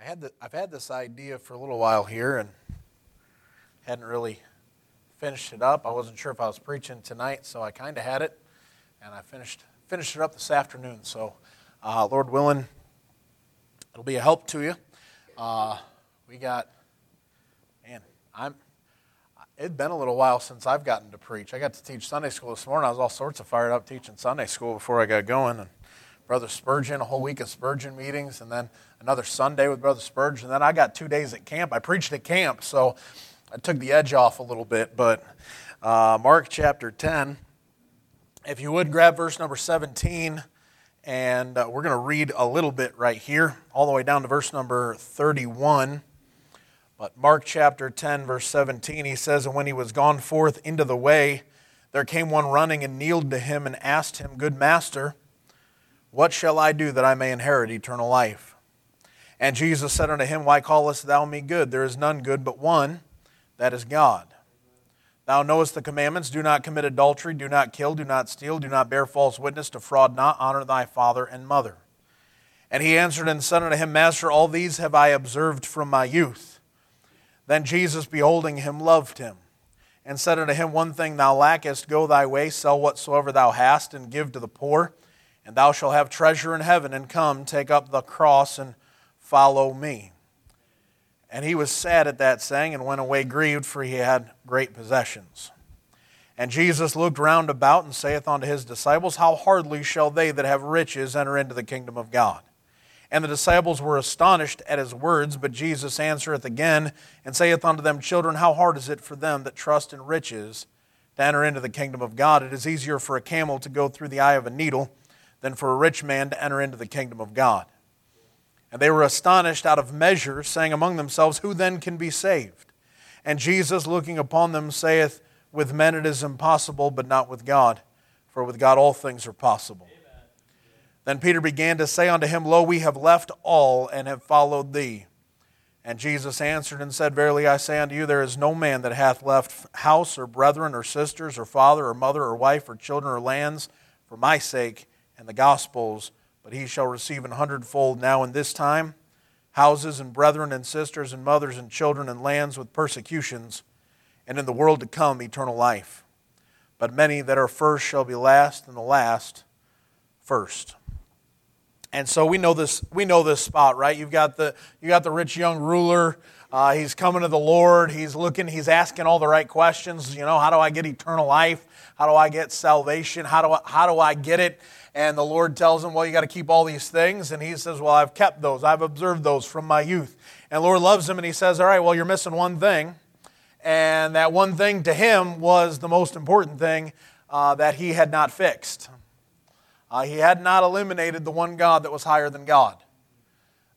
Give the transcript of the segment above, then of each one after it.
I had the, I've had this idea for a little while here and hadn't really finished it up. I wasn't sure if I was preaching tonight, so I kind of had it, and I finished finished it up this afternoon. So, uh, Lord willing, it'll be a help to you. Uh, we got, man, I'm. It's been a little while since I've gotten to preach. I got to teach Sunday school this morning. I was all sorts of fired up teaching Sunday school before I got going, and Brother Spurgeon, a whole week of Spurgeon meetings, and then another Sunday with Brother Spurgeon. And then I got two days at camp. I preached at camp, so I took the edge off a little bit. But uh, Mark chapter 10, if you would grab verse number 17, and uh, we're going to read a little bit right here, all the way down to verse number 31. But Mark chapter 10, verse 17, he says, And when he was gone forth into the way, there came one running and kneeled to him and asked him, Good master, what shall I do that I may inherit eternal life? And Jesus said unto him, Why callest thou me good? There is none good but one, that is God. Thou knowest the commandments do not commit adultery, do not kill, do not steal, do not bear false witness, defraud not, honor thy father and mother. And he answered and said unto him, Master, all these have I observed from my youth. Then Jesus, beholding him, loved him, and said unto him, One thing thou lackest, go thy way, sell whatsoever thou hast, and give to the poor and thou shalt have treasure in heaven, and come, take up the cross, and follow me. And he was sad at that saying, and went away grieved, for he had great possessions. And Jesus looked round about, and saith unto his disciples, How hardly shall they that have riches enter into the kingdom of God? And the disciples were astonished at his words, but Jesus answereth again, and saith unto them, Children, how hard is it for them that trust in riches to enter into the kingdom of God? It is easier for a camel to go through the eye of a needle than for a rich man to enter into the kingdom of God. And they were astonished out of measure, saying among themselves, Who then can be saved? And Jesus, looking upon them, saith, With men it is impossible, but not with God, for with God all things are possible. Then Peter began to say unto him, Lo, we have left all and have followed thee. And Jesus answered and said, Verily I say unto you, there is no man that hath left house or brethren or sisters or father or mother or wife or children or lands for my sake and the Gospels, but he shall receive an hundredfold now in this time houses and brethren and sisters and mothers and children and lands with persecutions, and in the world to come eternal life. But many that are first shall be last, and the last first. And so we know this. We know this spot, right? You've got the you got the rich young ruler. Uh, he's coming to the Lord. He's looking. He's asking all the right questions. You know, how do I get eternal life? How do I get salvation? How do I, how do I get it? And the Lord tells him, Well, you got to keep all these things. And he says, Well, I've kept those. I've observed those from my youth. And Lord loves him and he says, All right, well, you're missing one thing. And that one thing to him was the most important thing uh, that he had not fixed. Uh, he had not eliminated the one God that was higher than God.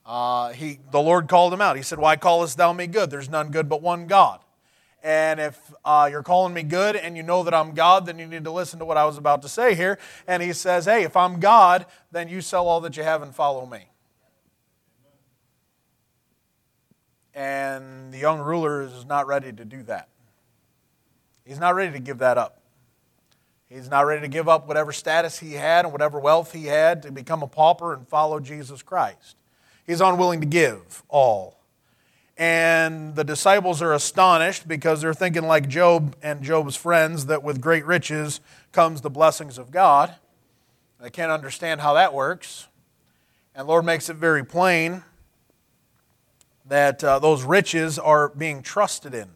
Uh, he, the Lord called him out. He said, Why callest thou me good? There's none good but one God. And if uh, you're calling me good and you know that I'm God, then you need to listen to what I was about to say here. And he says, Hey, if I'm God, then you sell all that you have and follow me. And the young ruler is not ready to do that. He's not ready to give that up. He's not ready to give up whatever status he had and whatever wealth he had to become a pauper and follow Jesus Christ. He's unwilling to give all and the disciples are astonished because they're thinking, like Job and Job's friends, that with great riches comes the blessings of God. They can't understand how that works. And Lord makes it very plain that uh, those riches are being trusted in.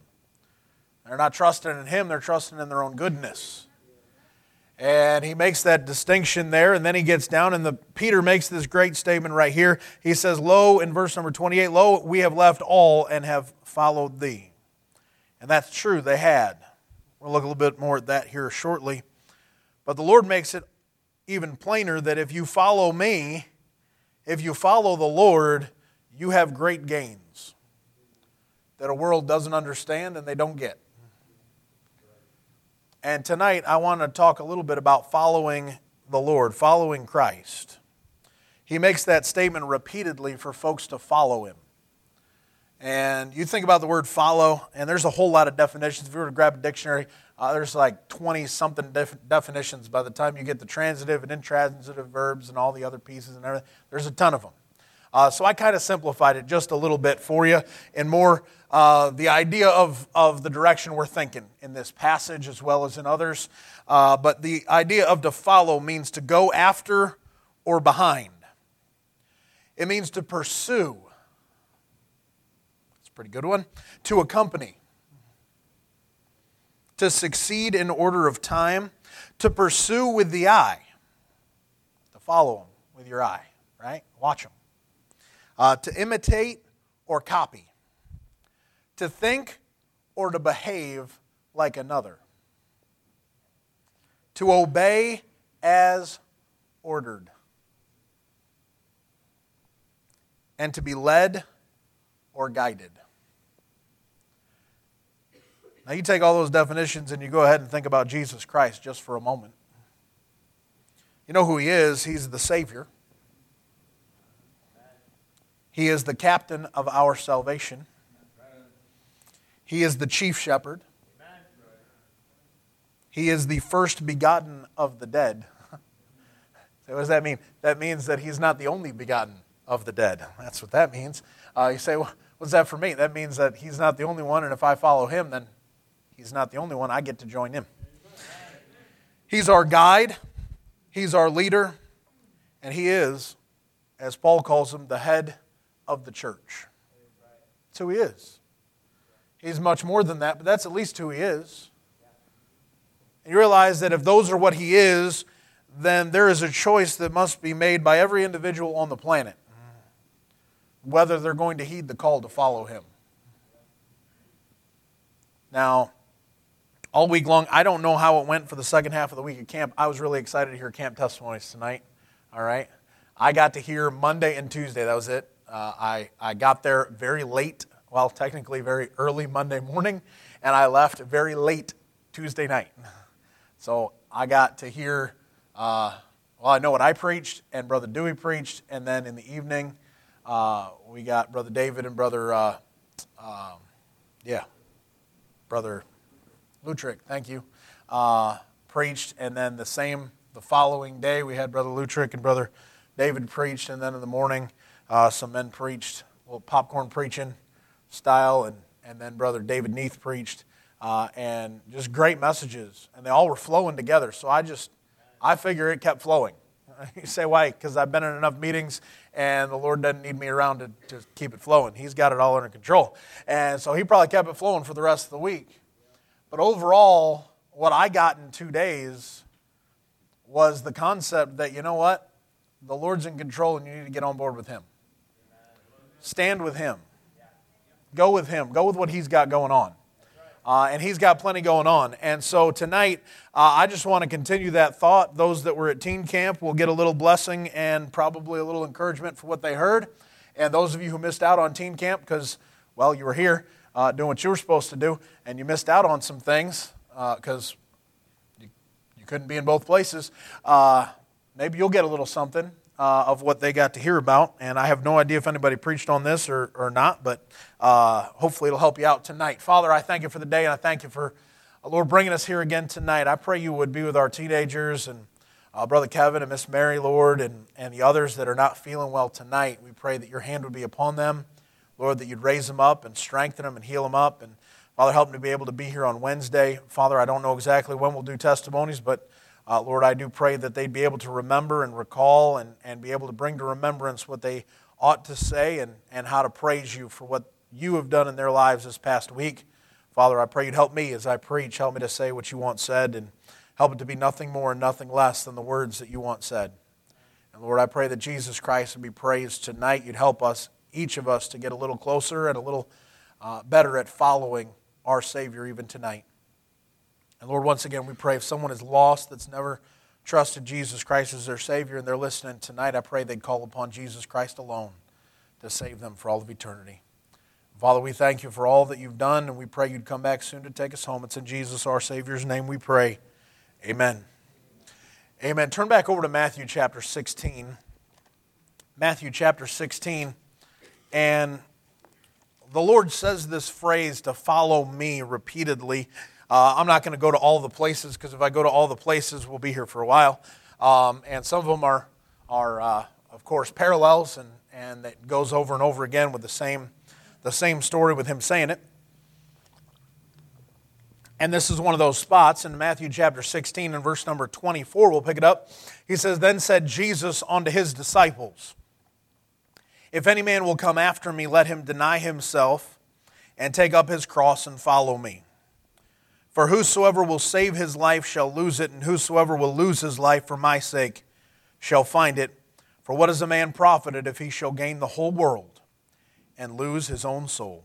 They're not trusting in Him, they're trusting in their own goodness. And he makes that distinction there, and then he gets down, and the Peter makes this great statement right here. He says, Lo, in verse number 28, Lo, we have left all and have followed thee. And that's true, they had. We'll look a little bit more at that here shortly. But the Lord makes it even plainer that if you follow me, if you follow the Lord, you have great gains that a world doesn't understand and they don't get. And tonight I want to talk a little bit about following the Lord, following Christ. He makes that statement repeatedly for folks to follow him. And you think about the word follow, and there's a whole lot of definitions. If you were to grab a dictionary, uh, there's like 20 something def- definitions by the time you get the transitive and intransitive verbs and all the other pieces and everything. There's a ton of them. Uh, so I kind of simplified it just a little bit for you and more uh, the idea of, of the direction we're thinking in this passage as well as in others. Uh, but the idea of to follow means to go after or behind, it means to pursue. It's a pretty good one. To accompany, to succeed in order of time, to pursue with the eye, to follow them with your eye, right? Watch them uh, to imitate or copy, to think or to behave like another, to obey as ordered, and to be led or guided. Now, you take all those definitions and you go ahead and think about Jesus Christ just for a moment. You know who he is? He's the Savior. He is the captain of our salvation. He is the chief shepherd. He is the first begotten of the dead. so what does that mean? That means that he's not the only begotten of the dead. That's what that means. Uh, you say, well, what's that for me? That means that he's not the only one, and if I follow him, then he's not the only one. I get to join him. He's our guide, he's our leader, and he is, as Paul calls him, the head of the church. That's who he is. He's much more than that, but that's at least who he is. And you realize that if those are what he is, then there is a choice that must be made by every individual on the planet whether they're going to heed the call to follow him. Now, all week long, I don't know how it went for the second half of the week at camp. I was really excited to hear camp testimonies tonight. All right. I got to hear Monday and Tuesday. That was it. Uh, I, I got there very late, well, technically very early Monday morning, and I left very late Tuesday night. So I got to hear, uh, well, I know what I preached, and Brother Dewey preached, and then in the evening, uh, we got Brother David and Brother, uh, um, yeah, Brother Lutrick, thank you, uh, preached, and then the same, the following day, we had Brother Lutrick and Brother David preached, and then in the morning, uh, some men preached, a little popcorn preaching style, and, and then Brother David Neath preached, uh, and just great messages. And they all were flowing together. So I just, I figure it kept flowing. You say, why? Because I've been in enough meetings and the Lord doesn't need me around to, to keep it flowing. He's got it all under control. And so he probably kept it flowing for the rest of the week. But overall, what I got in two days was the concept that, you know what? The Lord's in control and you need to get on board with Him. Stand with Him. Go with Him. Go with what He's got going on. Uh, and He's got plenty going on. And so tonight, uh, I just want to continue that thought. Those that were at teen camp will get a little blessing and probably a little encouragement for what they heard. And those of you who missed out on teen camp because, well, you were here uh, doing what you were supposed to do and you missed out on some things because uh, you, you couldn't be in both places, uh, maybe you'll get a little something uh, of what they got to hear about. And I have no idea if anybody preached on this or, or not, but uh, hopefully it'll help you out tonight. Father, I thank you for the day, and I thank you for, uh, Lord, bringing us here again tonight. I pray you would be with our teenagers and uh, Brother Kevin and Miss Mary, Lord, and, and the others that are not feeling well tonight. We pray that your hand would be upon them. Lord, that you'd raise them up and strengthen them and heal them up. And Father, help them to be able to be here on Wednesday. Father, I don't know exactly when we'll do testimonies, but uh, Lord, I do pray that they'd be able to remember and recall and, and be able to bring to remembrance what they ought to say and, and how to praise you for what you have done in their lives this past week. Father, I pray you'd help me as I preach. Help me to say what you want said and help it to be nothing more and nothing less than the words that you want said. And Lord, I pray that Jesus Christ would be praised tonight. You'd help us, each of us, to get a little closer and a little uh, better at following our Savior even tonight. And Lord, once again, we pray if someone is lost that's never trusted Jesus Christ as their Savior and they're listening tonight, I pray they'd call upon Jesus Christ alone to save them for all of eternity. Father, we thank you for all that you've done, and we pray you'd come back soon to take us home. It's in Jesus, our Savior's name, we pray. Amen. Amen. Turn back over to Matthew chapter 16. Matthew chapter 16. And the Lord says this phrase to follow me repeatedly. Uh, I'm not going to go to all the places because if I go to all the places, we'll be here for a while. Um, and some of them are, are uh, of course, parallels, and, and that goes over and over again with the same, the same story with him saying it. And this is one of those spots in Matthew chapter 16 and verse number 24. We'll pick it up. He says, Then said Jesus unto his disciples, If any man will come after me, let him deny himself and take up his cross and follow me. For whosoever will save his life shall lose it, and whosoever will lose his life for my sake shall find it. For what is a man profited if he shall gain the whole world and lose his own soul?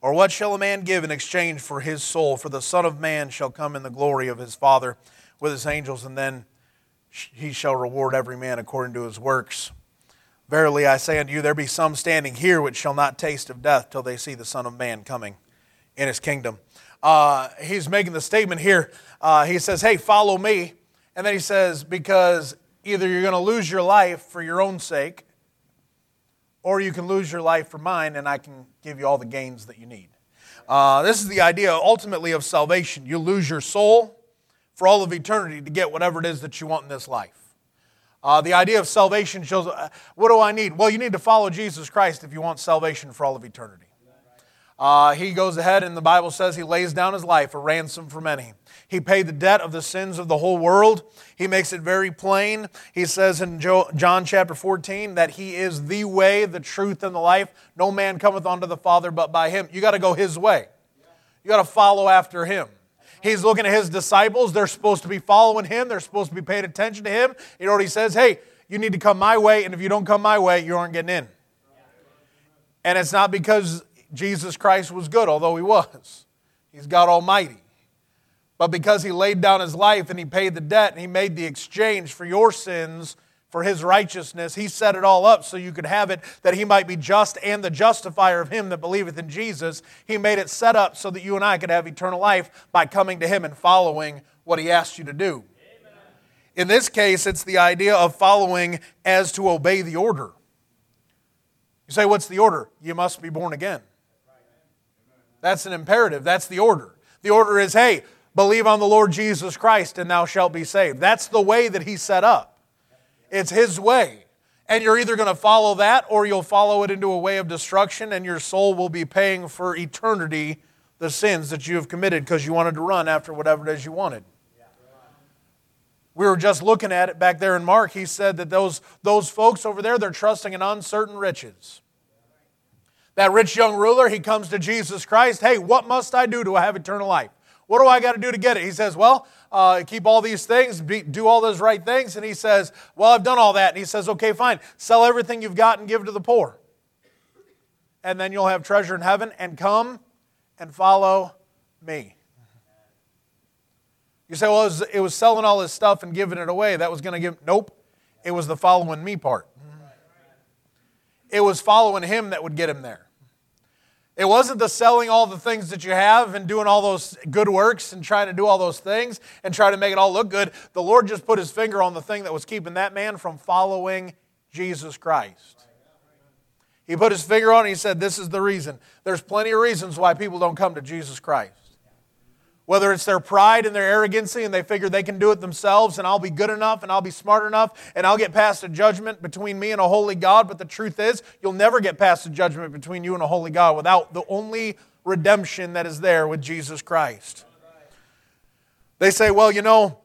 Or what shall a man give in exchange for his soul? For the Son of Man shall come in the glory of his Father with his angels, and then he shall reward every man according to his works. Verily I say unto you, there be some standing here which shall not taste of death till they see the Son of Man coming in his kingdom uh, he's making the statement here. Uh, he says, Hey, follow me. And then he says, Because either you're going to lose your life for your own sake, or you can lose your life for mine, and I can give you all the gains that you need. Uh, this is the idea ultimately of salvation. You lose your soul for all of eternity to get whatever it is that you want in this life. Uh, the idea of salvation shows uh, what do I need? Well, you need to follow Jesus Christ if you want salvation for all of eternity. Uh, he goes ahead and the Bible says he lays down his life, a ransom for many. He paid the debt of the sins of the whole world. He makes it very plain. He says in John chapter 14 that he is the way, the truth, and the life. No man cometh unto the Father but by him. You got to go his way. You got to follow after him. He's looking at his disciples. They're supposed to be following him. They're supposed to be paying attention to him. You know what he says? Hey, you need to come my way, and if you don't come my way, you aren't getting in. And it's not because Jesus Christ was good, although he was. He's God Almighty. But because he laid down his life and he paid the debt and he made the exchange for your sins for his righteousness, he set it all up so you could have it that he might be just and the justifier of him that believeth in Jesus. He made it set up so that you and I could have eternal life by coming to him and following what he asked you to do. In this case, it's the idea of following as to obey the order. You say, What's the order? You must be born again. That's an imperative. That's the order. The order is, hey, believe on the Lord Jesus Christ and thou shalt be saved. That's the way that He set up. It's His way. And you're either going to follow that or you'll follow it into a way of destruction and your soul will be paying for eternity the sins that you have committed because you wanted to run after whatever it is you wanted. We were just looking at it back there in Mark. He said that those, those folks over there, they're trusting in uncertain riches. That rich young ruler, he comes to Jesus Christ. Hey, what must I do to have eternal life? What do I got to do to get it? He says, Well, uh, keep all these things, be, do all those right things. And he says, Well, I've done all that. And he says, Okay, fine. Sell everything you've got and give to the poor. And then you'll have treasure in heaven and come and follow me. You say, Well, it was, it was selling all this stuff and giving it away. That was going to give. Nope. It was the following me part. It was following him that would get him there. It wasn't the selling all the things that you have and doing all those good works and trying to do all those things and try to make it all look good. The Lord just put his finger on the thing that was keeping that man from following Jesus Christ. He put his finger on it and he said, This is the reason. There's plenty of reasons why people don't come to Jesus Christ. Whether it's their pride and their arrogancy and they figure they can do it themselves and I'll be good enough and I'll be smart enough and I'll get past a judgment between me and a holy God. But the truth is, you'll never get past a judgment between you and a holy God without the only redemption that is there with Jesus Christ. They say, well, you know,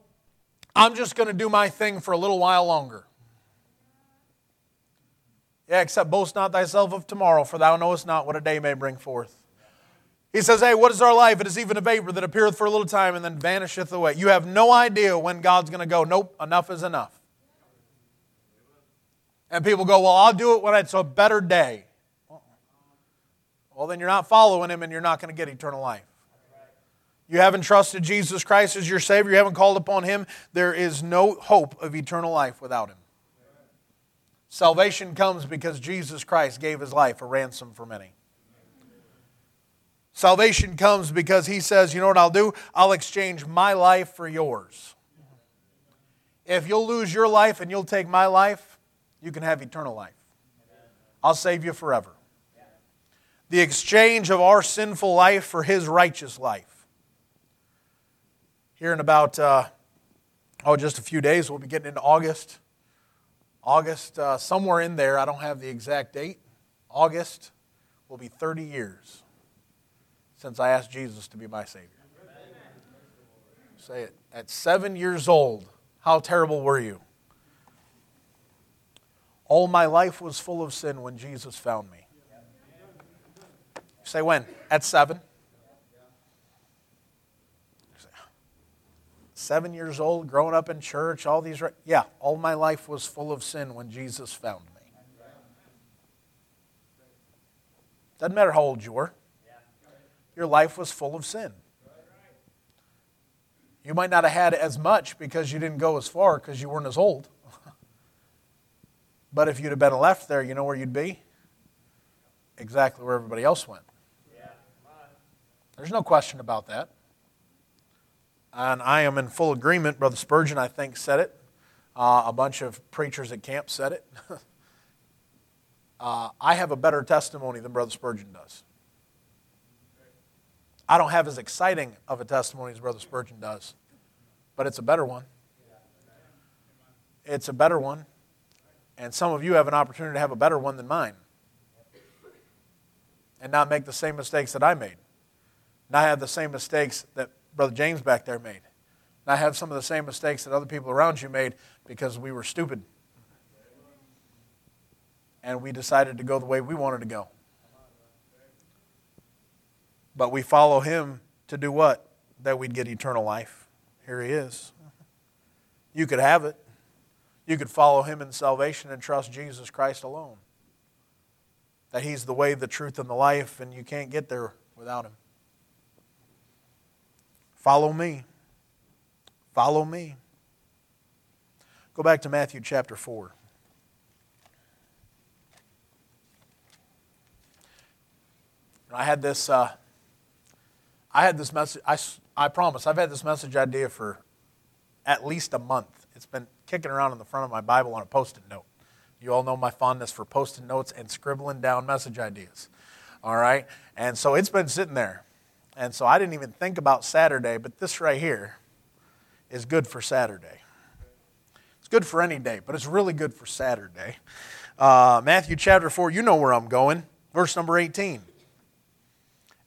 I'm just going to do my thing for a little while longer. Yeah, except boast not thyself of tomorrow, for thou knowest not what a day may bring forth. He says, Hey, what is our life? It is even a vapor that appeareth for a little time and then vanisheth away. You have no idea when God's going to go, Nope, enough is enough. And people go, Well, I'll do it when it's a better day. Well, then you're not following Him and you're not going to get eternal life. You haven't trusted Jesus Christ as your Savior, you haven't called upon Him, there is no hope of eternal life without Him. Salvation comes because Jesus Christ gave His life a ransom for many. Salvation comes because he says, You know what I'll do? I'll exchange my life for yours. If you'll lose your life and you'll take my life, you can have eternal life. I'll save you forever. The exchange of our sinful life for his righteous life. Here in about, uh, oh, just a few days, we'll be getting into August. August, uh, somewhere in there, I don't have the exact date. August will be 30 years since I asked Jesus to be my Savior. Say it. At seven years old, how terrible were you? All my life was full of sin when Jesus found me. say when? At seven. Seven years old, growing up in church, all these. Yeah, all my life was full of sin when Jesus found me. Doesn't matter how old you were, your life was full of sin. You might not have had as much because you didn't go as far because you weren't as old. but if you'd have been left there, you know where you'd be? Exactly where everybody else went. There's no question about that. And I am in full agreement. Brother Spurgeon, I think, said it. Uh, a bunch of preachers at camp said it. uh, I have a better testimony than Brother Spurgeon does. I don't have as exciting of a testimony as Brother Spurgeon does, but it's a better one. It's a better one. And some of you have an opportunity to have a better one than mine and not make the same mistakes that I made, not have the same mistakes that Brother James back there made, not have some of the same mistakes that other people around you made because we were stupid. And we decided to go the way we wanted to go. But we follow him to do what? That we'd get eternal life. Here he is. You could have it. You could follow him in salvation and trust Jesus Christ alone. That he's the way, the truth, and the life, and you can't get there without him. Follow me. Follow me. Go back to Matthew chapter 4. I had this uh, I had this message, I, I promise, I've had this message idea for at least a month. It's been kicking around in the front of my Bible on a post it note. You all know my fondness for post it notes and scribbling down message ideas. All right? And so it's been sitting there. And so I didn't even think about Saturday, but this right here is good for Saturday. It's good for any day, but it's really good for Saturday. Uh, Matthew chapter 4, you know where I'm going. Verse number 18.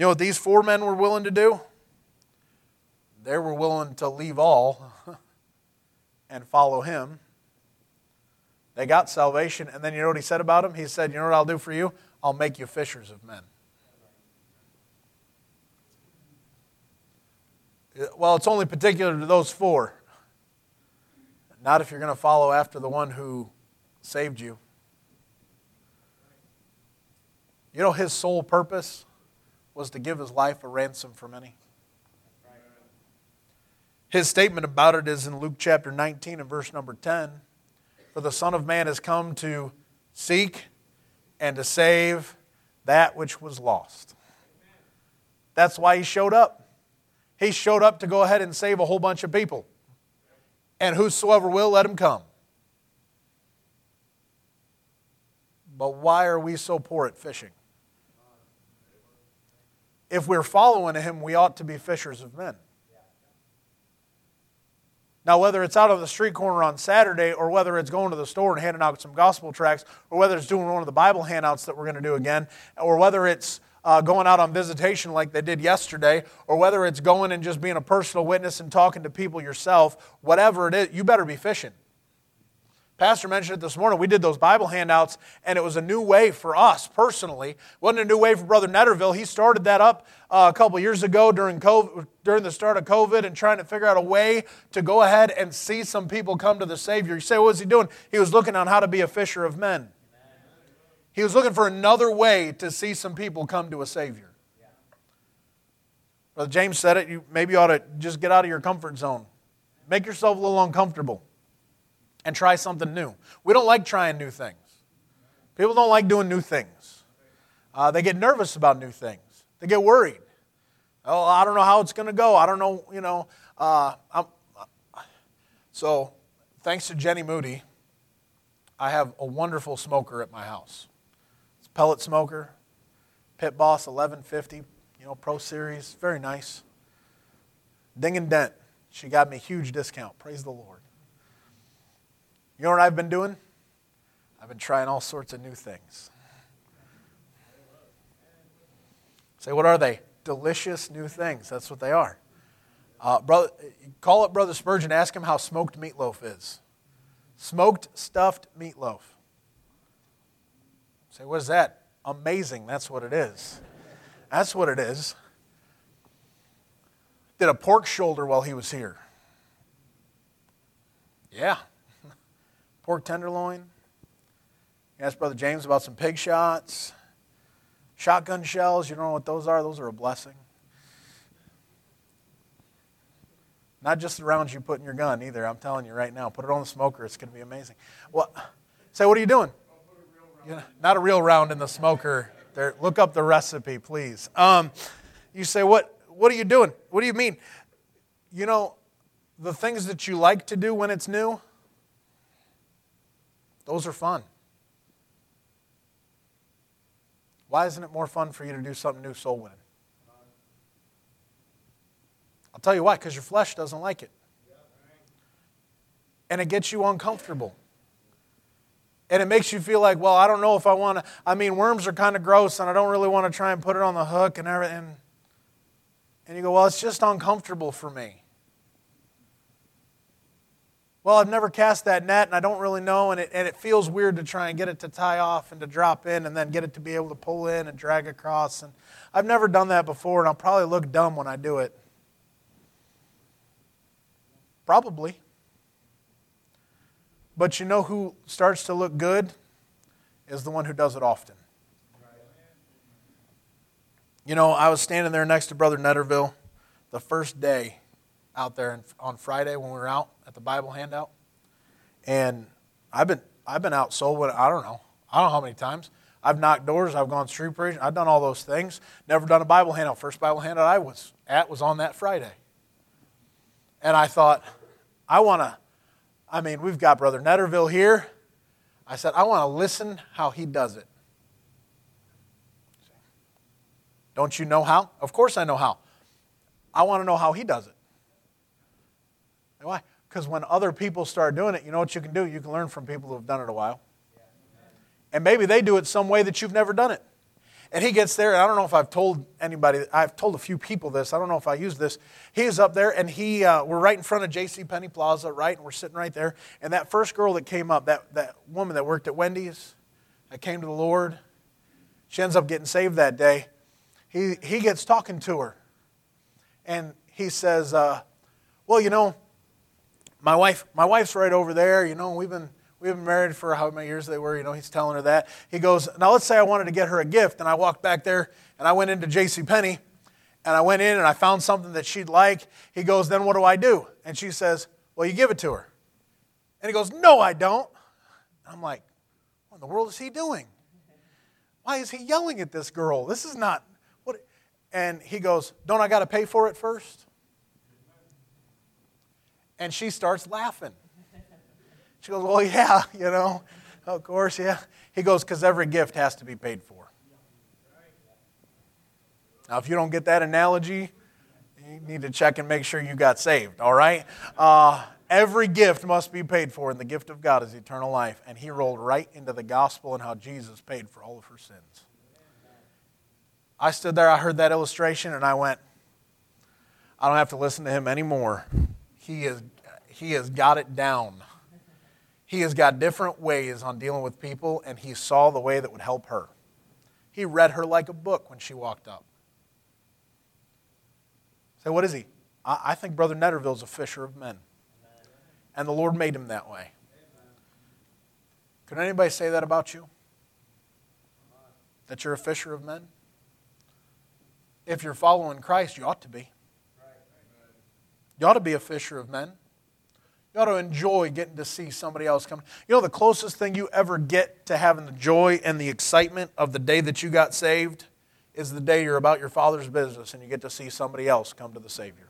You know what these four men were willing to do? They were willing to leave all and follow him. They got salvation, and then you know what he said about them? He said, You know what I'll do for you? I'll make you fishers of men. Well, it's only particular to those four. Not if you're going to follow after the one who saved you. You know his sole purpose? Was to give his life a ransom for many. His statement about it is in Luke chapter 19 and verse number 10. For the Son of Man has come to seek and to save that which was lost. That's why he showed up. He showed up to go ahead and save a whole bunch of people. And whosoever will, let him come. But why are we so poor at fishing? If we're following him, we ought to be fishers of men. Now, whether it's out on the street corner on Saturday, or whether it's going to the store and handing out some gospel tracts, or whether it's doing one of the Bible handouts that we're going to do again, or whether it's uh, going out on visitation like they did yesterday, or whether it's going and just being a personal witness and talking to people yourself, whatever it is, you better be fishing. Pastor mentioned it this morning. We did those Bible handouts, and it was a new way for us personally. It wasn't a new way for Brother Netterville. He started that up uh, a couple years ago during COVID, during the start of COVID, and trying to figure out a way to go ahead and see some people come to the Savior. You say, what was he doing? He was looking on how to be a fisher of men. He was looking for another way to see some people come to a Savior. Brother James said it. You maybe ought to just get out of your comfort zone. Make yourself a little uncomfortable. And try something new. We don't like trying new things. People don't like doing new things. Uh, they get nervous about new things. They get worried. Oh, I don't know how it's going to go. I don't know, you know. Uh, so, thanks to Jenny Moody, I have a wonderful smoker at my house. It's pellet smoker, Pit Boss 1150, you know, Pro Series, very nice. Ding and Dent. She got me a huge discount. Praise the Lord. You know what I've been doing? I've been trying all sorts of new things. Say, what are they? Delicious new things. That's what they are. Uh, brother, call up Brother Spurgeon, and ask him how smoked meatloaf is. Smoked stuffed meatloaf. Say, what is that? Amazing. That's what it is. That's what it is. Did a pork shoulder while he was here. Yeah. Pork tenderloin. Asked Brother James about some pig shots. Shotgun shells. You don't know what those are? Those are a blessing. Not just the rounds you put in your gun either. I'm telling you right now. Put it on the smoker. It's going to be amazing. What? Say, what are you doing? Yeah, not a real round in the smoker. There, look up the recipe, please. Um, you say, what? What are you doing? What do you mean? You know, the things that you like to do when it's new, those are fun. Why isn't it more fun for you to do something new soul winning? I'll tell you why, because your flesh doesn't like it. And it gets you uncomfortable. And it makes you feel like, well, I don't know if I want to. I mean, worms are kind of gross, and I don't really want to try and put it on the hook and everything. And you go, well, it's just uncomfortable for me. Well, I've never cast that net and I don't really know, and it, and it feels weird to try and get it to tie off and to drop in and then get it to be able to pull in and drag across. And I've never done that before, and I'll probably look dumb when I do it. Probably. But you know who starts to look good? Is the one who does it often. You know, I was standing there next to Brother Netterville the first day out there on Friday when we were out at the Bible handout. And I've been I've been out soul I don't know. I don't know how many times. I've knocked doors, I've gone street preaching, I've done all those things. Never done a Bible handout. First Bible handout I was at was on that Friday. And I thought, I want to, I mean, we've got Brother Netterville here. I said, I want to listen how he does it. Don't you know how? Of course I know how. I want to know how he does it. Why? Because when other people start doing it, you know what you can do? You can learn from people who have done it a while. And maybe they do it some way that you've never done it. And he gets there, and I don't know if I've told anybody, I've told a few people this. I don't know if I use this. He is up there, and he, uh, we're right in front of J.C. Penney Plaza, right? And we're sitting right there. And that first girl that came up, that, that woman that worked at Wendy's, that came to the Lord, she ends up getting saved that day. He, he gets talking to her. And he says, uh, Well, you know, my wife, my wife's right over there. You know, we've been We've been married for how many years they were. You know, he's telling her that. He goes, Now let's say I wanted to get her a gift, and I walked back there and I went into J.C. Penney and I went in and I found something that she'd like. He goes, Then what do I do? And she says, Well, you give it to her. And he goes, No, I don't. I'm like, What in the world is he doing? Why is he yelling at this girl? This is not what. And he goes, Don't I got to pay for it first? And she starts laughing. She goes, Well, yeah, you know, of course, yeah. He goes, Because every gift has to be paid for. Now, if you don't get that analogy, you need to check and make sure you got saved, all right? Uh, every gift must be paid for, and the gift of God is eternal life. And he rolled right into the gospel and how Jesus paid for all of her sins. I stood there, I heard that illustration, and I went, I don't have to listen to him anymore. He, is, he has got it down. He has got different ways on dealing with people, and he saw the way that would help her. He read her like a book when she walked up. Say, what is he? I, I think Brother Netterville's a fisher of men. And the Lord made him that way. Could anybody say that about you? That you're a fisher of men? If you're following Christ, you ought to be. You ought to be a fisher of men. You ought to enjoy getting to see somebody else come. You know, the closest thing you ever get to having the joy and the excitement of the day that you got saved is the day you're about your Father's business and you get to see somebody else come to the Savior.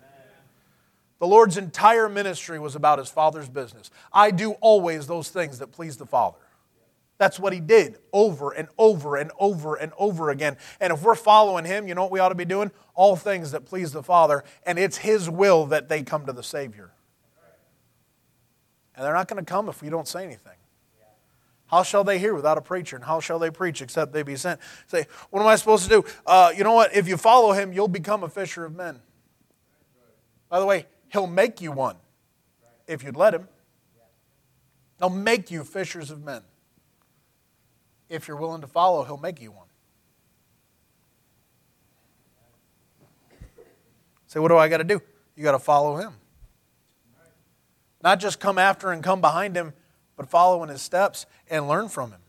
The Lord's entire ministry was about his Father's business. I do always those things that please the Father. That's what he did over and over and over and over again. And if we're following him, you know what we ought to be doing? All things that please the Father, and it's his will that they come to the Savior. And they're not going to come if we don't say anything. How shall they hear without a preacher? And how shall they preach except they be sent? Say, what am I supposed to do? Uh, you know what? If you follow him, you'll become a fisher of men. By the way, he'll make you one if you'd let him. He'll make you fishers of men. If you're willing to follow, he'll make you one. Say, what do I got to do? You got to follow him. Not just come after and come behind him, but follow in his steps and learn from him.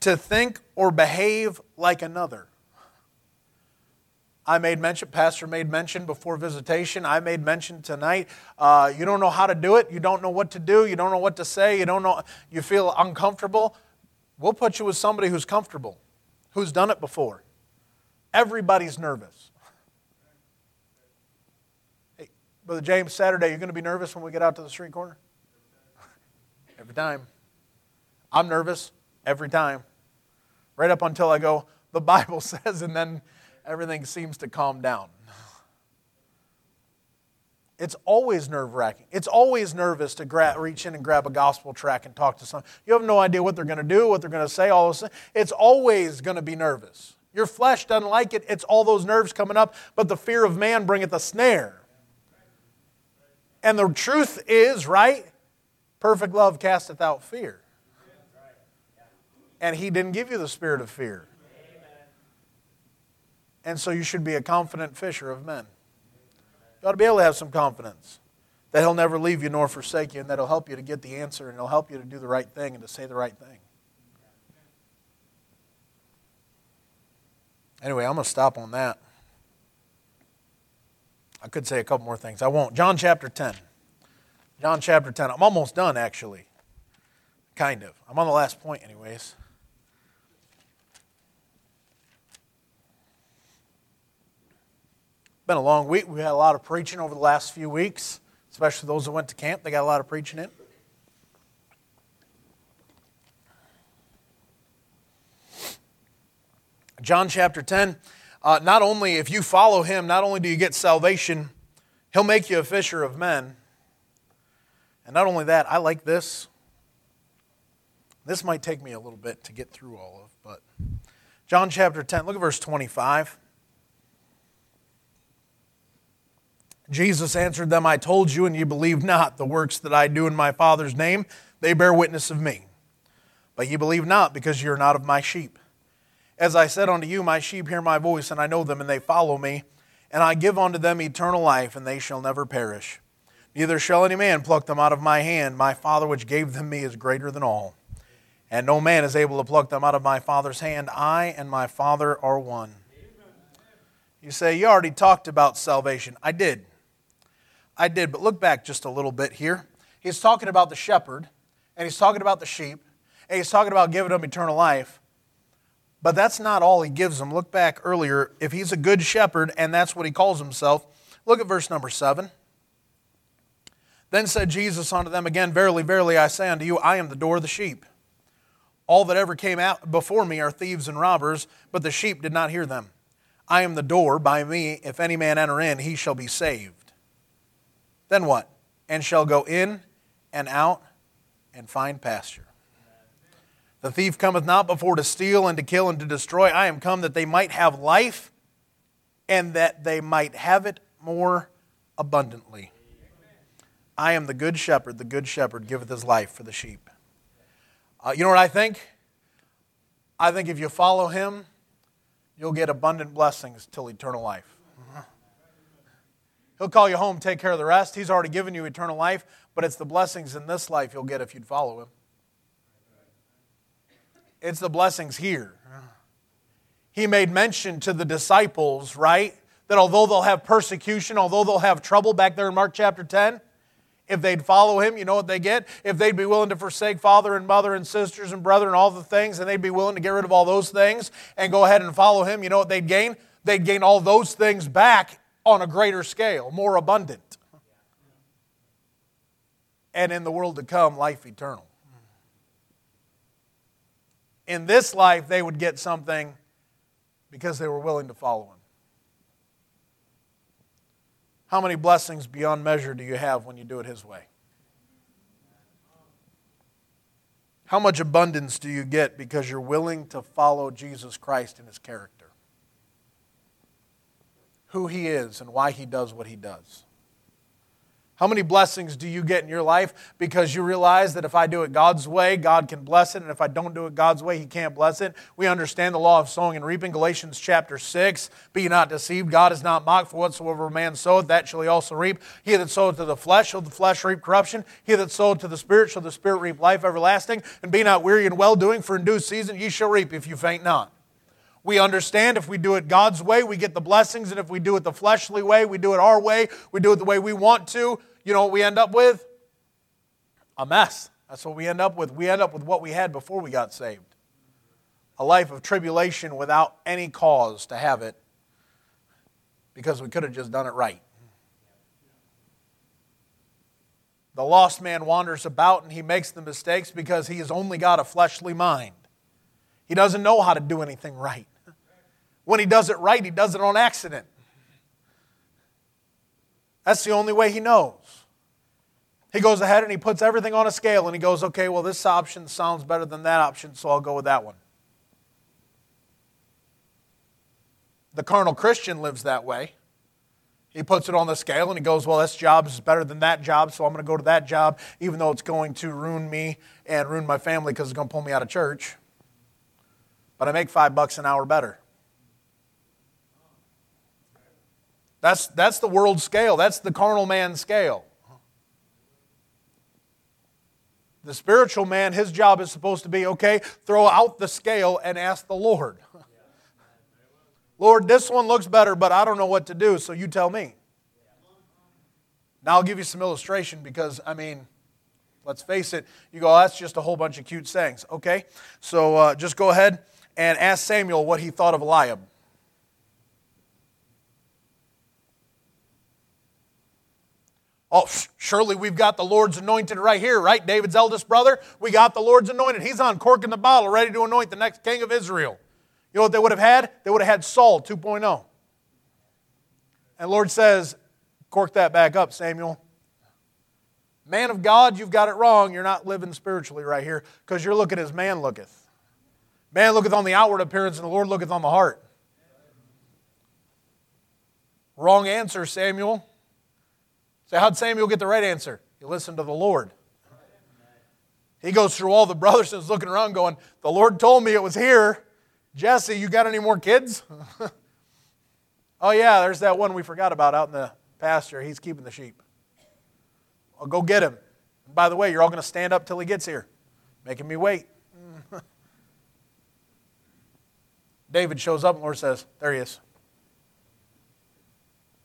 To think or behave like another. I made mention, Pastor made mention before visitation. I made mention tonight. Uh, you don't know how to do it. You don't know what to do. You don't know what to say. You don't know. You feel uncomfortable. We'll put you with somebody who's comfortable, who's done it before. Everybody's nervous. Hey, Brother James, Saturday, you're going to be nervous when we get out to the street corner? every time. I'm nervous every time. Right up until I go, the Bible says, and then everything seems to calm down. It's always nerve wracking. It's always nervous to reach in and grab a gospel track and talk to someone. You have no idea what they're going to do, what they're going to say, all those things. It's always going to be nervous. Your flesh doesn't like it. It's all those nerves coming up, but the fear of man bringeth a snare. And the truth is, right? Perfect love casteth out fear. And he didn't give you the spirit of fear. And so you should be a confident fisher of men. You ought to be able to have some confidence that He'll never leave you nor forsake you, and that He'll help you to get the answer, and He'll help you to do the right thing and to say the right thing. Anyway, I'm going to stop on that. I could say a couple more things. I won't. John chapter 10. John chapter 10. I'm almost done, actually. Kind of. I'm on the last point, anyways. Been a long week. We had a lot of preaching over the last few weeks, especially those that went to camp. They got a lot of preaching in. John chapter 10. Uh, not only, if you follow him, not only do you get salvation, he'll make you a fisher of men. And not only that, I like this. This might take me a little bit to get through all of, but John chapter 10, look at verse 25. Jesus answered them, I told you, and you believe not. The works that I do in my Father's name, they bear witness of me. But ye believe not, because ye are not of my sheep. As I said unto you, my sheep hear my voice, and I know them, and they follow me. And I give unto them eternal life, and they shall never perish. Neither shall any man pluck them out of my hand. My Father which gave them me is greater than all. And no man is able to pluck them out of my Father's hand. I and my Father are one. You say, You already talked about salvation. I did. I did, but look back just a little bit here. He's talking about the shepherd, and he's talking about the sheep, and he's talking about giving them eternal life. But that's not all he gives them. Look back earlier. If he's a good shepherd, and that's what he calls himself, look at verse number 7. Then said Jesus unto them again, Verily, verily, I say unto you, I am the door of the sheep. All that ever came out before me are thieves and robbers, but the sheep did not hear them. I am the door. By me, if any man enter in, he shall be saved then what? And shall go in and out and find pasture. The thief cometh not before to steal and to kill and to destroy. I am come that they might have life and that they might have it more abundantly. I am the good shepherd. The good shepherd giveth his life for the sheep. Uh, you know what I think? I think if you follow him, you'll get abundant blessings till eternal life. He'll call you home, take care of the rest. He's already given you eternal life, but it's the blessings in this life you'll get if you'd follow Him. It's the blessings here. He made mention to the disciples, right? That although they'll have persecution, although they'll have trouble back there in Mark chapter 10, If they'd follow him, you know what they get? If they'd be willing to forsake father and mother and sisters and brother and all the things, and they'd be willing to get rid of all those things and go ahead and follow him, you know what they'd gain? They'd gain all those things back on a greater scale, more abundant. And in the world to come, life eternal. In this life, they would get something because they were willing to follow him. How many blessings beyond measure do you have when you do it His way? How much abundance do you get because you're willing to follow Jesus Christ in His character? Who He is and why He does what He does. How many blessings do you get in your life because you realize that if I do it God's way, God can bless it, and if I don't do it God's way, He can't bless it? We understand the law of sowing and reaping. Galatians chapter 6 Be not deceived, God is not mocked, for whatsoever a man soweth, that shall he also reap. He that soweth to the flesh shall the flesh reap corruption. He that soweth to the Spirit shall the Spirit reap life everlasting. And be not weary in well doing, for in due season ye shall reap if you faint not. We understand if we do it God's way, we get the blessings, and if we do it the fleshly way, we do it our way, we do it the way we want to, you know what we end up with? A mess. That's what we end up with. We end up with what we had before we got saved a life of tribulation without any cause to have it because we could have just done it right. The lost man wanders about and he makes the mistakes because he has only got a fleshly mind. He doesn't know how to do anything right. When he does it right, he does it on accident. That's the only way he knows. He goes ahead and he puts everything on a scale and he goes, okay, well, this option sounds better than that option, so I'll go with that one. The carnal Christian lives that way. He puts it on the scale and he goes, Well, this job is better than that job, so I'm going to go to that job, even though it's going to ruin me and ruin my family because it's going to pull me out of church. But I make five bucks an hour better. That's, that's the world scale. That's the carnal man scale. The spiritual man, his job is supposed to be okay, throw out the scale and ask the Lord. Lord, this one looks better, but I don't know what to do, so you tell me. Now I'll give you some illustration because, I mean, let's face it, you go, oh, that's just a whole bunch of cute sayings. Okay, so uh, just go ahead and ask Samuel what he thought of Eliab. Oh, surely we've got the Lord's anointed right here, right? David's eldest brother. We got the Lord's anointed. He's on cork in the bottle, ready to anoint the next king of Israel. You know what they would have had? They would have had Saul 2.0. And Lord says, cork that back up, Samuel. Man of God, you've got it wrong. You're not living spiritually right here because you're looking as man looketh. Man looketh on the outward appearance, and the Lord looketh on the heart. Wrong answer, Samuel. So, how'd Samuel get the right answer? He listened to the Lord. He goes through all the brothers and is looking around going, The Lord told me it was here. Jesse, you got any more kids? oh, yeah, there's that one we forgot about out in the pasture. He's keeping the sheep. I'll go get him. And by the way, you're all going to stand up till he gets here, making me wait. David shows up and Lord says, There he is.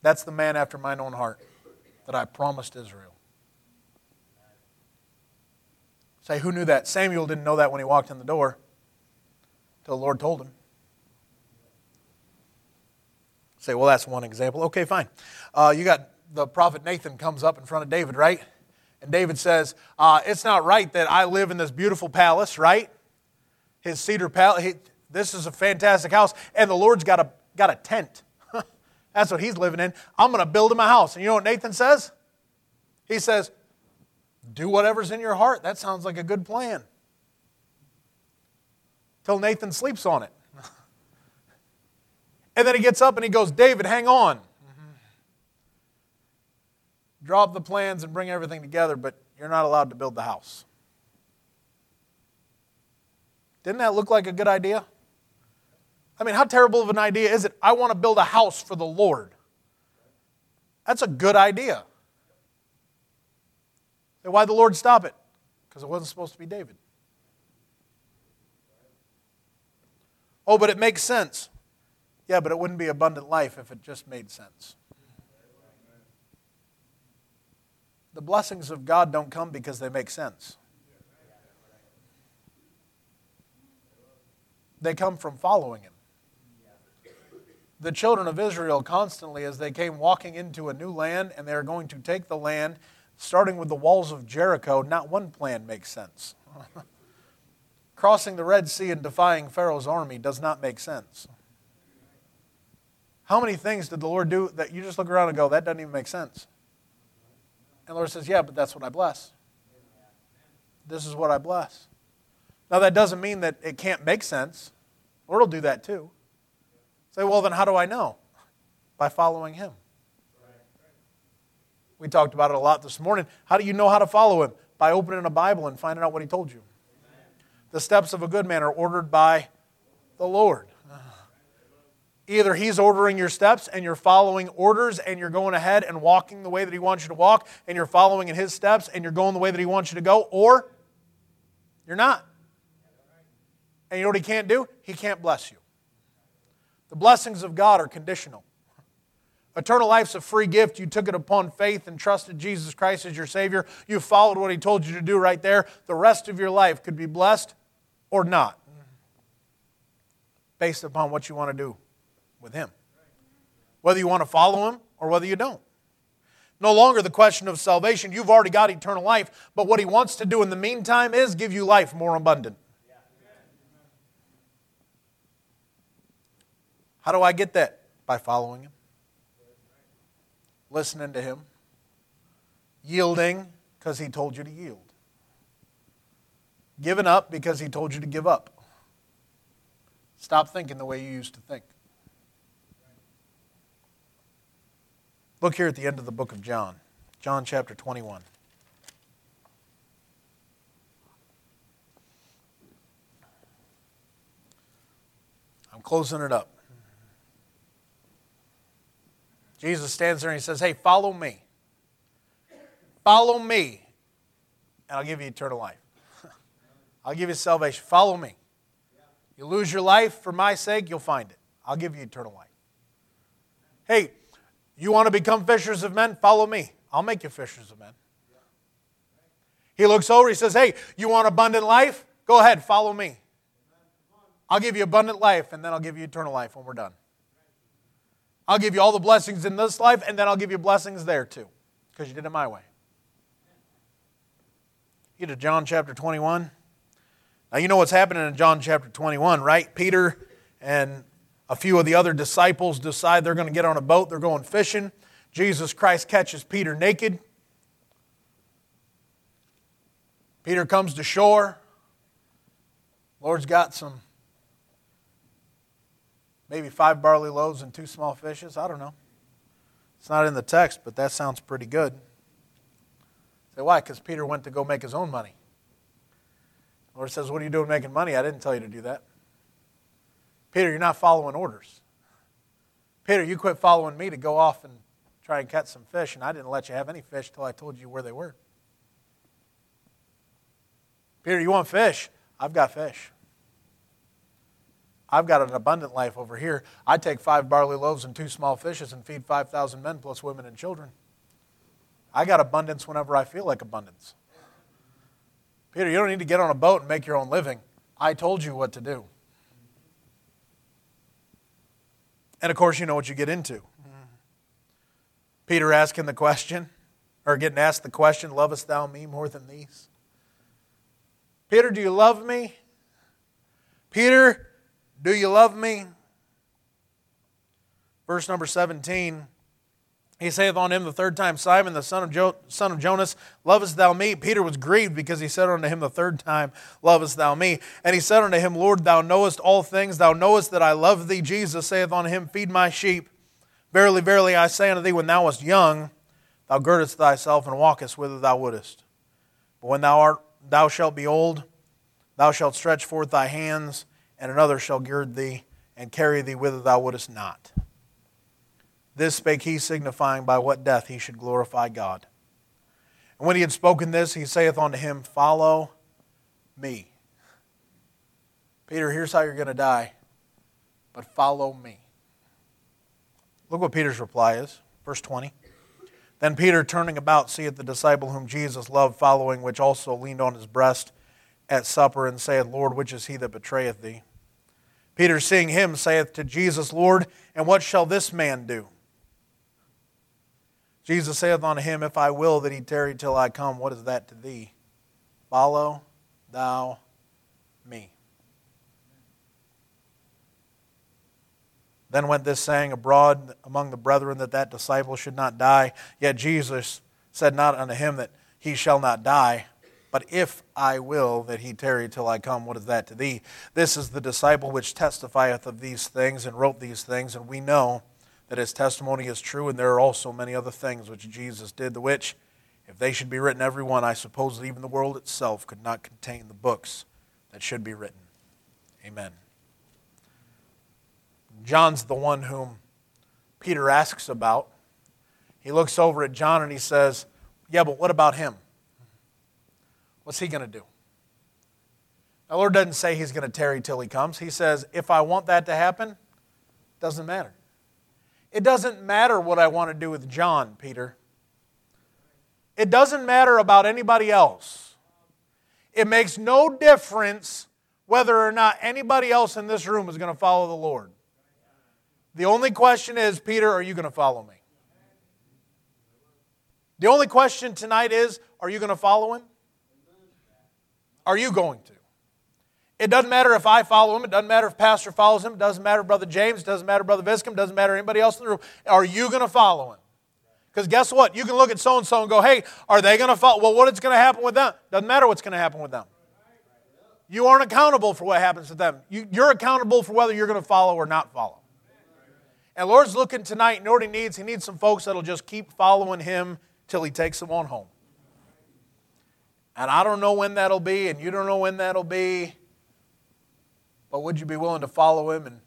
That's the man after mine own heart that I promised Israel. Say, who knew that? Samuel didn't know that when he walked in the door until the Lord told him. Say, well, that's one example. Okay, fine. Uh, you got the prophet Nathan comes up in front of David, right? And David says, uh, It's not right that I live in this beautiful palace, right? His cedar palace. This is a fantastic house. And the Lord's got a, got a tent. That's what he's living in. I'm going to build him a house. And you know what Nathan says? He says, Do whatever's in your heart. That sounds like a good plan. Till Nathan sleeps on it. and then he gets up and he goes, David, hang on. Mm-hmm. Drop the plans and bring everything together, but you're not allowed to build the house. Didn't that look like a good idea? I mean, how terrible of an idea is it? I want to build a house for the Lord. That's a good idea. And why the Lord stop it? Because it wasn't supposed to be David. Oh, but it makes sense. Yeah, but it wouldn't be abundant life if it just made sense. the blessings of God don't come because they make sense. They come from following Him. The children of Israel constantly, as they came walking into a new land and they are going to take the land, starting with the walls of Jericho, not one plan makes sense. Crossing the Red Sea and defying Pharaoh's army does not make sense. How many things did the Lord do that you just look around and go, that doesn't even make sense? And the Lord says, yeah, but that's what I bless. This is what I bless. Now, that doesn't mean that it can't make sense. The Lord will do that too. Say, well, then how do I know? By following Him. We talked about it a lot this morning. How do you know how to follow Him? By opening a Bible and finding out what He told you. The steps of a good man are ordered by the Lord. Either He's ordering your steps and you're following orders and you're going ahead and walking the way that He wants you to walk and you're following in His steps and you're going the way that He wants you to go, or you're not. And you know what He can't do? He can't bless you. The blessings of God are conditional. Eternal life's a free gift. You took it upon faith and trusted Jesus Christ as your Savior. You followed what He told you to do right there. The rest of your life could be blessed or not, based upon what you want to do with Him. Whether you want to follow Him or whether you don't. No longer the question of salvation. You've already got eternal life, but what He wants to do in the meantime is give you life more abundant. How do I get that? By following Him, listening to Him, yielding because He told you to yield, giving up because He told you to give up. Stop thinking the way you used to think. Look here at the end of the book of John, John chapter 21. I'm closing it up. Jesus stands there and he says, Hey, follow me. Follow me, and I'll give you eternal life. I'll give you salvation. Follow me. You lose your life for my sake, you'll find it. I'll give you eternal life. Hey, you want to become fishers of men? Follow me. I'll make you fishers of men. He looks over, he says, Hey, you want abundant life? Go ahead, follow me. I'll give you abundant life, and then I'll give you eternal life when we're done. I'll give you all the blessings in this life, and then I'll give you blessings there too, because you did it my way. You to John chapter 21. Now, you know what's happening in John chapter 21, right? Peter and a few of the other disciples decide they're going to get on a boat, they're going fishing. Jesus Christ catches Peter naked. Peter comes to shore. Lord's got some maybe five barley loaves and two small fishes. I don't know. It's not in the text, but that sounds pretty good. Say, why? Because Peter went to go make his own money. The Lord says, What are you doing making money? I didn't tell you to do that. Peter, you're not following orders. Peter, you quit following me to go off and try and catch some fish, and I didn't let you have any fish till I told you where they were. Peter, you want fish? I've got fish. I've got an abundant life over here. I take five barley loaves and two small fishes and feed 5,000 men plus women and children. I got abundance whenever I feel like abundance. Peter, you don't need to get on a boat and make your own living. I told you what to do. And of course, you know what you get into. Peter asking the question, or getting asked the question, Lovest thou me more than these? Peter, do you love me? Peter, do you love me? Verse number 17. He saith on him the third time, Simon, the son of, jo- son of Jonas, lovest thou me? Peter was grieved because he said unto him the third time, Lovest thou me? And he said unto him, Lord, thou knowest all things. Thou knowest that I love thee. Jesus saith unto him, Feed my sheep. Verily, verily, I say unto thee, when thou wast young, thou girdest thyself and walkest whither thou wouldest. But when thou art, thou shalt be old, thou shalt stretch forth thy hands, and another shall gird thee and carry thee whither thou wouldest not. This spake he, signifying by what death he should glorify God. And when he had spoken this, he saith unto him, Follow me. Peter, here's how you're going to die, but follow me. Look what Peter's reply is. Verse 20. Then Peter, turning about, seeth the disciple whom Jesus loved following, which also leaned on his breast at supper, and saith, Lord, which is he that betrayeth thee? Peter, seeing him, saith to Jesus, Lord, and what shall this man do? Jesus saith unto him, If I will that he tarry till I come, what is that to thee? Follow thou me. Then went this saying abroad among the brethren that that disciple should not die. Yet Jesus said not unto him that he shall not die, but if I will that he tarry till I come, what is that to thee? This is the disciple which testifieth of these things and wrote these things, and we know that his testimony is true, and there are also many other things which Jesus did, the which, if they should be written every one, I suppose that even the world itself could not contain the books that should be written. Amen. John's the one whom Peter asks about. He looks over at John and he says, Yeah, but what about him? What's he going to do? The Lord doesn't say he's going to tarry till he comes. He says, If I want that to happen, doesn't matter. It doesn't matter what I want to do with John, Peter. It doesn't matter about anybody else. It makes no difference whether or not anybody else in this room is going to follow the Lord. The only question is, Peter, are you going to follow me? The only question tonight is, are you going to follow him? Are you going to? It doesn't matter if I follow him. It doesn't matter if Pastor follows him. It doesn't matter Brother James. It doesn't matter Brother Viscom. It doesn't matter anybody else in the room. Are you going to follow him? Because guess what? You can look at so and so and go, hey, are they going to follow? Well, what is going to happen with them? Doesn't matter what's going to happen with them. You aren't accountable for what happens to them. You, you're accountable for whether you're going to follow or not follow. And Lord's looking tonight, you know what He needs? He needs some folks that'll just keep following Him till He takes them on home. And I don't know when that'll be, and you don't know when that'll be, but would you be willing to follow Him? And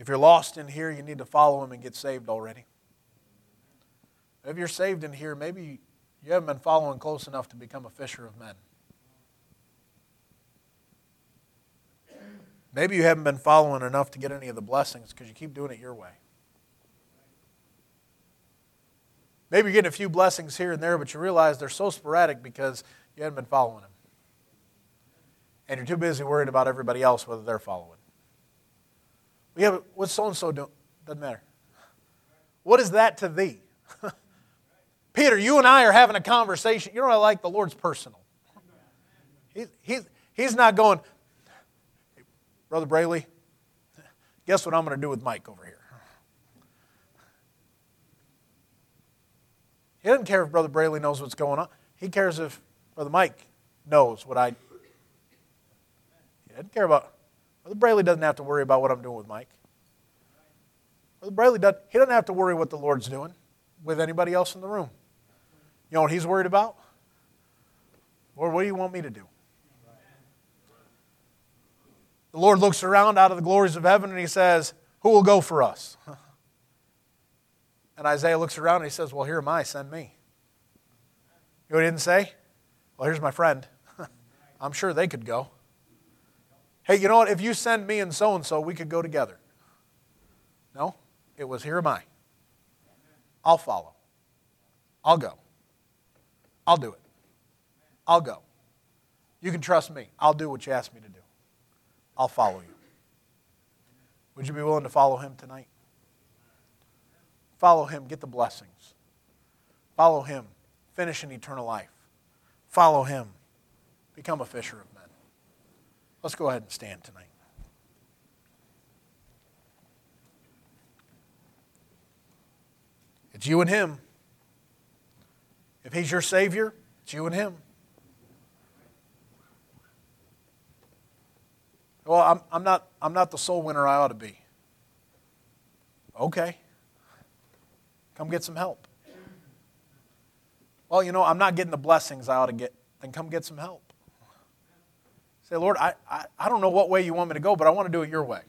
if you're lost in here, you need to follow Him and get saved already. If you're saved in here, maybe you haven't been following close enough to become a fisher of men. Maybe you haven't been following enough to get any of the blessings because you keep doing it your way. Maybe you're getting a few blessings here and there, but you realize they're so sporadic because you haven't been following them. And you're too busy worried about everybody else, whether they're following. We have what's so and so doing? Doesn't matter. What is that to thee? Peter, you and I are having a conversation. You know I like? The Lord's personal. He's, he's, he's not going, Brother Brayley, guess what I'm going to do with Mike over here? He doesn't care if Brother Brayley knows what's going on. He cares if Brother Mike knows what I. He doesn't care about. Brother Brayley doesn't have to worry about what I'm doing with Mike. Brother Brayley doesn't. He doesn't have to worry what the Lord's doing with anybody else in the room. You know what he's worried about? Lord, what do you want me to do? The Lord looks around out of the glories of heaven and he says, Who will go for us? And Isaiah looks around and he says, Well, here am I, send me. You know what he didn't say? Well, here's my friend. I'm sure they could go. Hey, you know what? If you send me and so and so, we could go together. No, it was, Here am I. I'll follow. I'll go. I'll do it. I'll go. You can trust me. I'll do what you ask me to do. I'll follow you. Would you be willing to follow him tonight? Follow him, get the blessings. Follow him, finish an eternal life. Follow him, become a fisher of men. Let's go ahead and stand tonight. It's you and him. If he's your Savior, it's you and him. Well, I'm, I'm, not, I'm not the soul winner I ought to be. Okay. Come get some help. Well, you know, I'm not getting the blessings I ought to get. Then come get some help. Say, Lord, I, I, I don't know what way you want me to go, but I want to do it your way.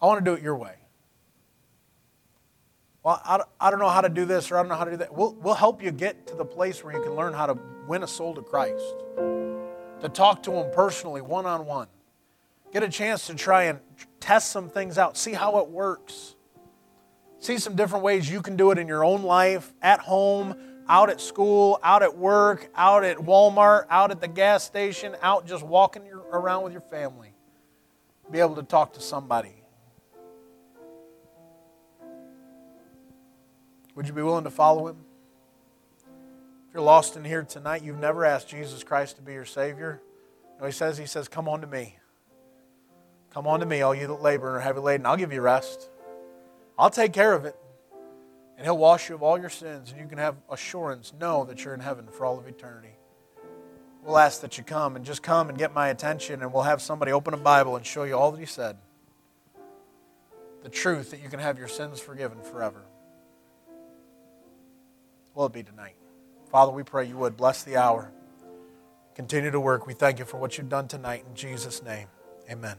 I want to do it your way. Well, I, I don't know how to do this or I don't know how to do that. We'll, we'll help you get to the place where you can learn how to win a soul to Christ, to talk to Him personally, one on one. Get a chance to try and test some things out, see how it works. See some different ways you can do it in your own life, at home, out at school, out at work, out at Walmart, out at the gas station, out just walking your, around with your family. Be able to talk to somebody. Would you be willing to follow him? If you're lost in here tonight, you've never asked Jesus Christ to be your Savior. You know, he says, He says, Come on to me. Come on to me, all you that labor and are heavy laden. I'll give you rest. I'll take care of it. And He'll wash you of all your sins, and you can have assurance, know that you're in heaven for all of eternity. We'll ask that you come and just come and get my attention, and we'll have somebody open a Bible and show you all that He said. The truth that you can have your sins forgiven forever. Will it be tonight? Father, we pray you would bless the hour. Continue to work. We thank you for what you've done tonight. In Jesus' name, amen.